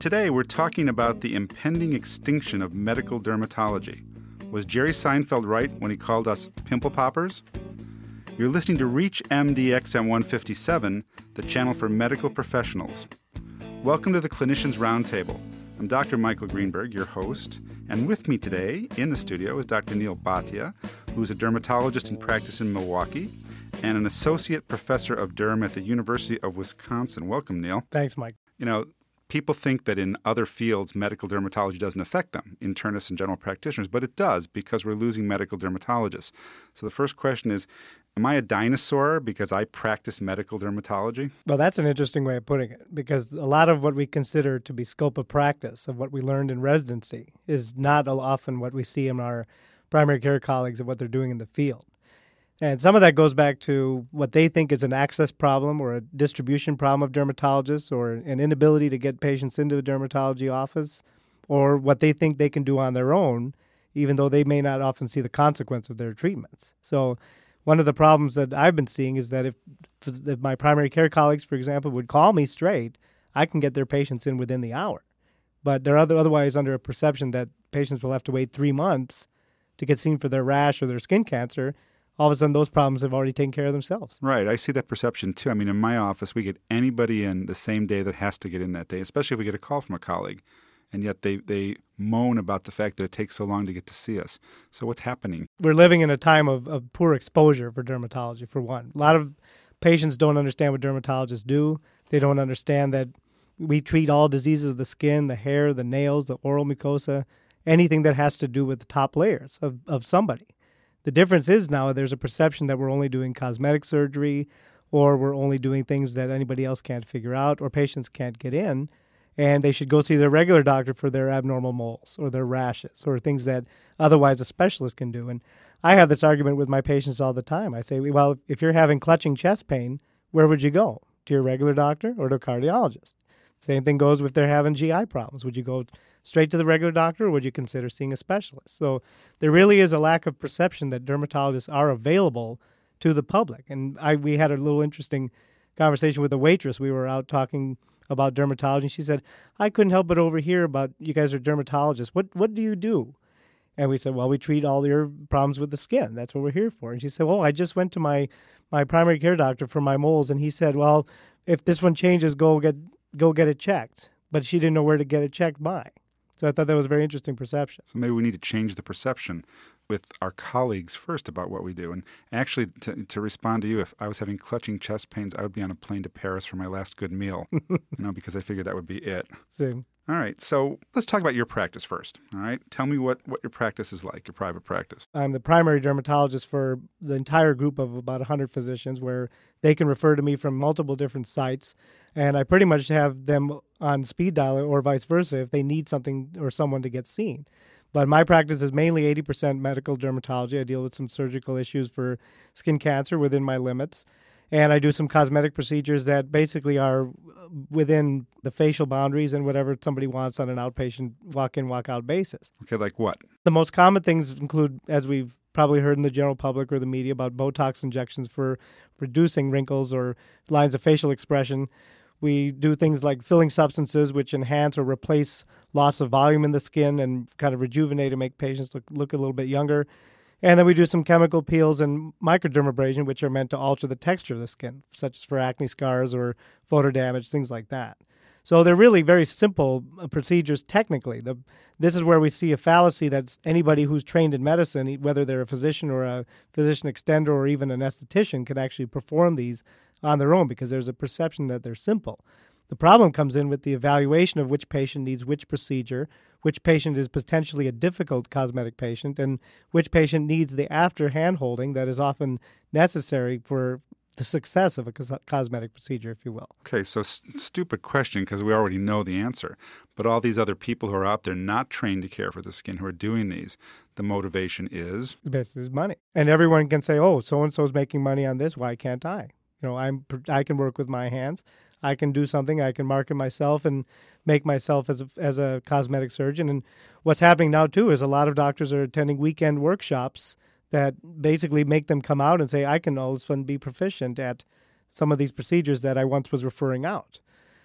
Today, we're talking about the impending extinction of medical dermatology. Was Jerry Seinfeld right when he called us pimple poppers? You're listening to ReachMD XM 157, the channel for medical professionals. Welcome to the Clinicians Roundtable. I'm Dr. Michael Greenberg, your host, and with me today in the studio is Dr. Neal Bhatia, who's a dermatologist in practice in Milwaukee and an associate professor of derm at the University of Wisconsin. Welcome, Neal. Thanks, Mike. You know, people think that in other fields, medical dermatology doesn't affect them, internists and general practitioners, but it does because we're losing medical dermatologists. So the first question is Am I a dinosaur because I practice medical dermatology? Well, that's an interesting way of putting it because a lot of what we consider to be scope of practice of what we learned in residency is not often what we see in our primary care colleagues of what they're doing in the field. And some of that goes back to what they think is an access problem or a distribution problem of dermatologists or an inability to get patients into a dermatology office or what they think they can do on their own, even though they may not often see the consequence of their treatments. So, one of the problems that I've been seeing is that if, if my primary care colleagues, for example, would call me straight, I can get their patients in within the hour. But they're other, otherwise under a perception that patients will have to wait three months to get seen for their rash or their skin cancer all of a sudden those problems have already taken care of themselves. Right. I see that perception too. I mean, in my office, we get anybody in the same day that has to get in that day, especially if we get a call from a colleague. And yet they, they moan about the fact that it takes so long to get to see us. So, what's happening? We're living in a time of, of poor exposure for dermatology, for one. A lot of patients don't understand what dermatologists do. They don't understand that we treat all diseases of the skin, the hair, the nails, the oral mucosa, anything that has to do with the top layers of, of somebody. The difference is now there's a perception that we're only doing cosmetic surgery or we're only doing things that anybody else can't figure out or patients can't get in. And they should go see their regular doctor for their abnormal moles or their rashes or things that otherwise a specialist can do. And I have this argument with my patients all the time. I say, well, if you're having clutching chest pain, where would you go? To your regular doctor or to a cardiologist? Same thing goes if they're having GI problems. Would you go straight to the regular doctor or would you consider seeing a specialist? So there really is a lack of perception that dermatologists are available to the public. And I we had a little interesting conversation with a waitress. We were out talking about dermatology and she said, "I couldn't help but overhear about you guys are dermatologists. What what do you do?" And we said, "Well, we treat all your problems with the skin. That's what we're here for." And she said, "Well, I just went to my my primary care doctor for my moles and he said, "Well, if this one changes, go get go get it checked." But she didn't know where to get it checked by. So I thought that was a very interesting perception. So maybe we need to change the perception with our colleagues first about what we do. And actually, to, to respond to you, if I was having clutching chest pains, I would be on a plane to Paris for my last good meal, you know, because I figured that would be it. Same. All right, so let's talk about your practice first. All right, tell me what, what your practice is like, your private practice. I'm the primary dermatologist for the entire group of about 100 physicians, where they can refer to me from multiple different sites, and I pretty much have them on speed dial or vice versa if they need something or someone to get seen. But my practice is mainly 80% medical dermatology. I deal with some surgical issues for skin cancer within my limits and I do some cosmetic procedures that basically are within the facial boundaries and whatever somebody wants on an outpatient walk in, walk out basis. Okay, like what? The most common things include, as we've probably heard in the general public or the media, about Botox injections for reducing wrinkles or lines of facial expression. We do things like filling substances which enhance or replace loss of volume in the skin and kind of rejuvenate and make patients look, look a little bit younger. And then we do some chemical peels and microdermabrasion, which are meant to alter the texture of the skin, such as for acne scars or photo damage, things like that. So they're really very simple uh, procedures technically. The, this is where we see a fallacy that anybody who's trained in medicine, whether they're a physician or a physician extender or even an esthetician, can actually perform these on their own because there's a perception that they're simple. The problem comes in with the evaluation of which patient needs which procedure, which patient is potentially a difficult cosmetic patient, and which patient needs the after hand holding that is often necessary for the success of a cosmetic procedure, if you will. Okay, so st- stupid question because we already know the answer. But all these other people who are out there not trained to care for the skin who are doing these, the motivation is this is money, and everyone can say, "Oh, so and so is making money on this. Why can't I?" You know, I'm I can work with my hands. I can do something. I can market myself and make myself as a, as a cosmetic surgeon. And what's happening now too is a lot of doctors are attending weekend workshops that basically make them come out and say, I can all of a sudden be proficient at some of these procedures that I once was referring out.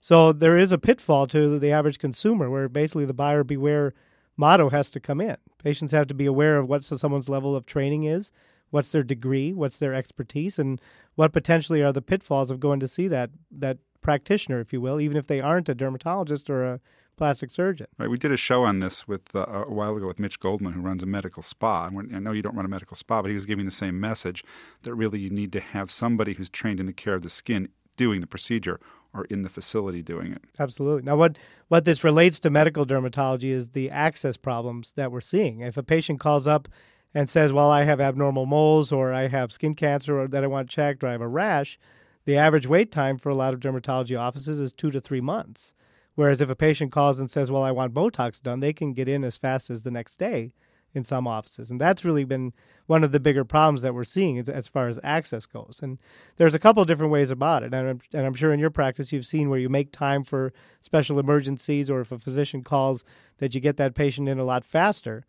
So there is a pitfall to the average consumer where basically the buyer beware motto has to come in. Patients have to be aware of what someone's level of training is, what's their degree, what's their expertise, and what potentially are the pitfalls of going to see that that practitioner, if you will, even if they aren't a dermatologist or a plastic surgeon. Right. We did a show on this with uh, a while ago with Mitch Goldman, who runs a medical spa. And I know you don't run a medical spa, but he was giving the same message that really you need to have somebody who's trained in the care of the skin doing the procedure or in the facility doing it. Absolutely. Now, what what this relates to medical dermatology is the access problems that we're seeing. If a patient calls up and says, "Well, I have abnormal moles, or I have skin cancer, or that I want checked, or I have a rash," the average wait time for a lot of dermatology offices is two to three months. Whereas if a patient calls and says, "Well, I want Botox done," they can get in as fast as the next day in some offices. And that's really been one of the bigger problems that we're seeing as far as access goes. And there's a couple different ways about it. And I'm, and I'm sure in your practice you've seen where you make time for special emergencies or if a physician calls that you get that patient in a lot faster.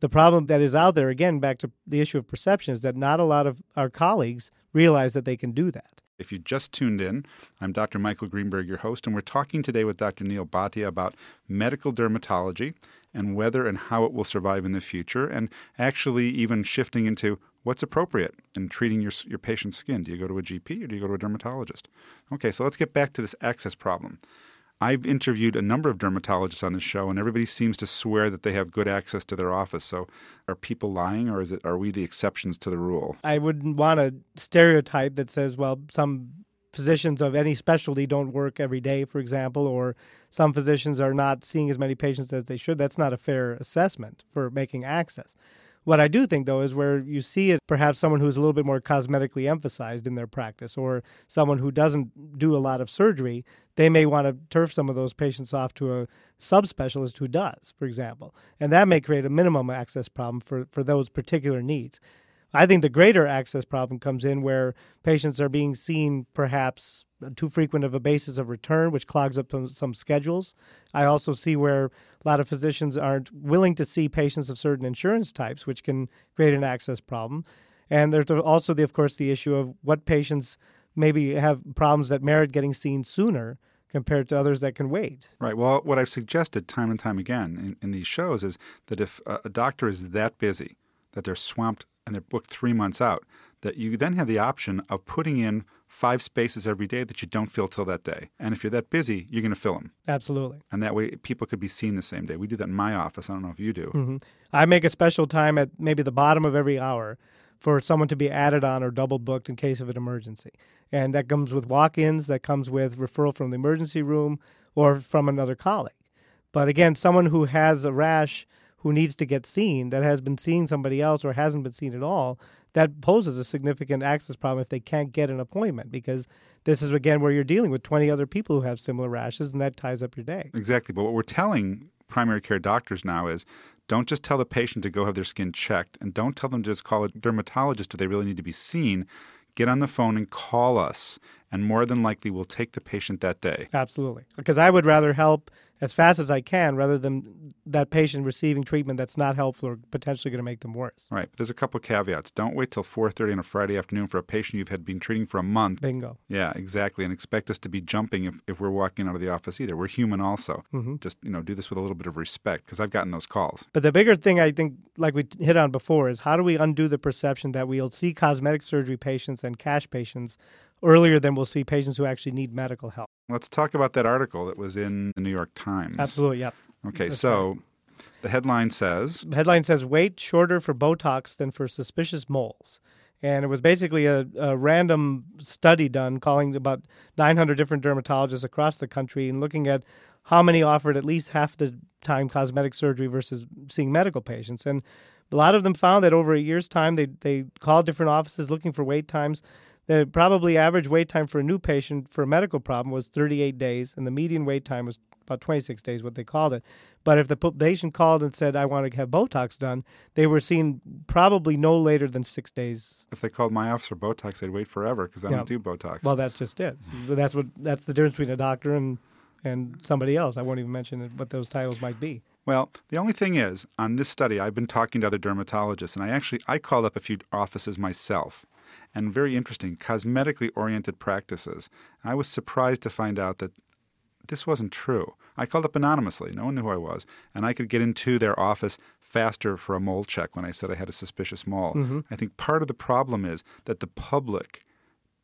The problem that is out there, again, back to the issue of perception, is that not a lot of our colleagues realize that they can do that. If you just tuned in, I'm Dr. Michael Greenberg, your host, and we're talking today with Dr. Neal Bhatia about medical dermatology and whether and how it will survive in the future, and actually even shifting into what's appropriate in treating your, your patient's skin. Do you go to a GP or do you go to a dermatologist? Okay, so let's get back to this access problem. I've interviewed a number of dermatologists on this show, and everybody seems to swear that they have good access to their office. So, are people lying, or is it are we the exceptions to the rule? I wouldn't want a stereotype that says, well, some physicians of any specialty don't work every day, for example, or some physicians are not seeing as many patients as they should. That's not a fair assessment for making access. What I do think, though, is where you see it perhaps someone who's a little bit more cosmetically emphasized in their practice or someone who doesn't do a lot of surgery, they may want to turf some of those patients off to a subspecialist who does, for example. And that may create a minimum access problem for, for those particular needs. I think the greater access problem comes in where patients are being seen perhaps too frequent of a basis of return, which clogs up some, schedules. I also see where a lot of physicians aren't willing to see patients of certain insurance types, which can create an access problem. And there's also, the, of course, the issue of what patients maybe have problems that merit getting seen sooner compared to others that can wait. Right. Well, what I've suggested time and time again in, in these shows is that if a doctor is that busy, that they're swamped and they're booked three months out, that you then have the option of putting in five spaces every day that you don't fill till that day. And if you're that busy, you're going to fill them. Absolutely. And that way people could be seen the same day. We do that in my office. I don't know if you do. Mm-hmm. I make a special time at maybe the bottom of every hour for someone to be added on or double booked in case of an emergency. And that comes with walk ins, that comes with referral from the emergency room or from another colleague. But again, someone who has a rash who needs to get seen that has been seeing somebody else or hasn't been seen at all, that poses a significant access problem if they can't get an appointment because this is again where you're dealing with 20 other people who have similar rashes and that ties up your day. Exactly. But what we're telling primary care doctors now is don't just tell the patient to go have their skin checked and don't tell them to just call a dermatologist if they really need to be seen. Get on the phone and call us, and more than likely we'll take the patient that day. Absolutely. Because I would rather help as fast as I can rather than that patient receiving treatment that's not helpful or potentially going to make them worse. Right. But there's a couple of caveats. Don't wait till 4:30 on a Friday afternoon for a patient you've had been treating for a month. Bingo. Yeah, exactly. And expect us to be jumping if, if we're walking out of the office either. We're human also. Mm-hmm. Just, you know, do this with a little bit of respect because I've gotten those calls. But the bigger thing I think like we hit on before is how do we undo the perception that we'll see cosmetic surgery patients and cash patients earlier than we'll see patients who actually need medical help. Let's talk about that article that was in the New York Times. Absolutely, yep. Okay, That's so right. the headline says The headline says wait shorter for Botox than for suspicious moles. And it was basically a, a random study done calling about 900 different dermatologists across the country and looking at how many offered at least half the time cosmetic surgery versus seeing medical patients. And a lot of them found that over a year's time, they, they called different offices looking for wait times. The probably average wait time for a new patient for a medical problem was 38 days, and the median wait time was about 26 days, what they called it. But if the patient called and said, I want to have Botox done, they were seen probably no later than six days. If they called my office for Botox, they'd wait forever because I yeah. don't do Botox. Well, that's just it. That's what that's the difference between a doctor and and somebody else. I won't even mention what those titles might be. Well, the only thing is, on this study, I've been talking to other dermatologists, and I actually I called up a few offices myself and very interesting cosmetically oriented practices. I was surprised to find out that this wasn't true. I called up anonymously, no one knew who I was, and I could get into their office faster for a mole check when I said I had a suspicious mole. Mm-hmm. I think part of the problem is that the public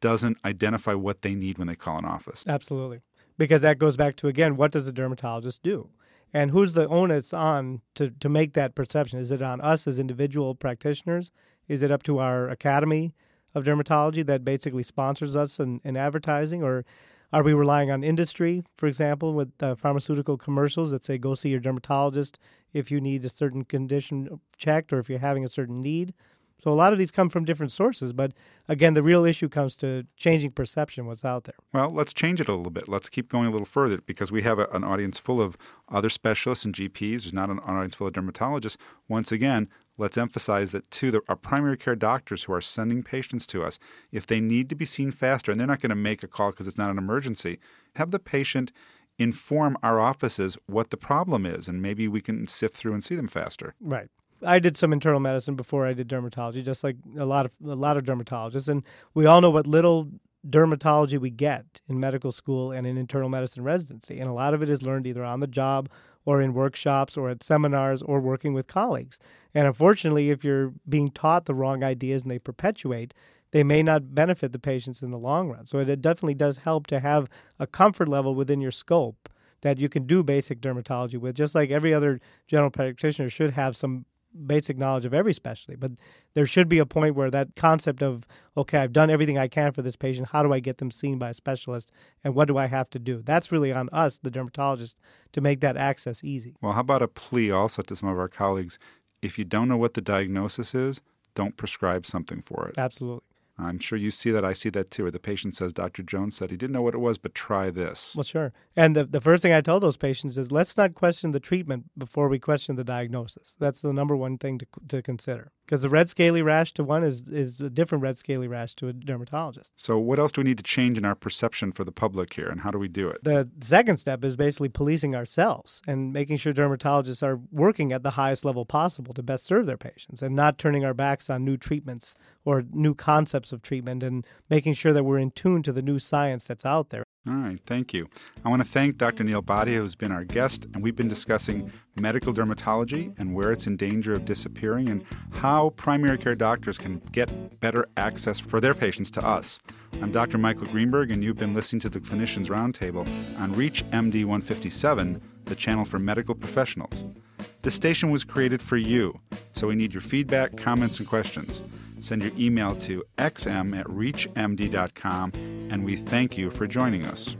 doesn't identify what they need when they call an office. Absolutely. Because that goes back to, again, what does a dermatologist do? And who's the onus on to, to make that perception? Is it on us as individual practitioners? Is it up to our academy of dermatology that basically sponsors us in, in advertising? Or are we relying on industry, for example, with uh, pharmaceutical commercials that say, go see your dermatologist if you need a certain condition checked or if you're having a certain need? So a lot of these come from different sources, but again, the real issue comes to changing perception what's out there. Well, let's change it a little bit. Let's keep going a little further because we have a, an audience full of other specialists and GPs. There's not an audience full of dermatologists. Once again, let's emphasize that to the, our primary care doctors who are sending patients to us, if they need to be seen faster, and they're not going to make a call because it's not an emergency, have the patient inform our offices what the problem is, and maybe we can sift through and see them faster. Right. I did some internal medicine before I did dermatology, just like a lot of a lot of dermatologists, and we all know what little dermatology we get in medical school and in internal medicine residency, and a lot of it is learned either on the job or in workshops or at seminars or working with colleagues. And unfortunately, if you're being taught the wrong ideas and they perpetuate, they may not benefit the patients in the long run. So it definitely does help to have a comfort level within your scope that you can do basic dermatology with, just like every other general practitioner should have some basic knowledge of every specialty, but there should be a point where that concept of, okay, I've done everything I can for this patient. How do I get them seen by a specialist? And what do I have to do? That's really on us, the dermatologist, to make that access easy. Well, how about a plea also to some of our colleagues? If you don't know what the diagnosis is, don't prescribe something for it. Absolutely. Uh, I'm sure you see that. I see that too. Where the patient says, Dr. Jones said he didn't know what it was, but try this. Well, sure. And the, the first thing I tell those patients is let's not question the treatment before we question the diagnosis. That's the number one thing to, to consider. Because the red scaly rash to one is, is a different red scaly rash to a dermatologist. So, what else do we need to change in our perception for the public here, and how do we do it? The second step is basically policing ourselves and making sure dermatologists are working at the highest level possible to best serve their patients and not turning our backs on new treatments or new concepts of treatment and making sure that we're in tune to the new science that's out there. All right, thank you. I want to thank Dr. Neal Bhatia, who's been our guest, and we've been discussing medical dermatology and where it's in danger of disappearing and how primary care doctors can get better access for their patients to us. I'm Dr. Michael Greenberg, and you've been listening to the Clinicians Roundtable on ReachMD 157, the channel for medical professionals. This station was created for you, so we need your feedback, comments, and questions. Send your email to xm at reachmd.com, and we thank you for joining us.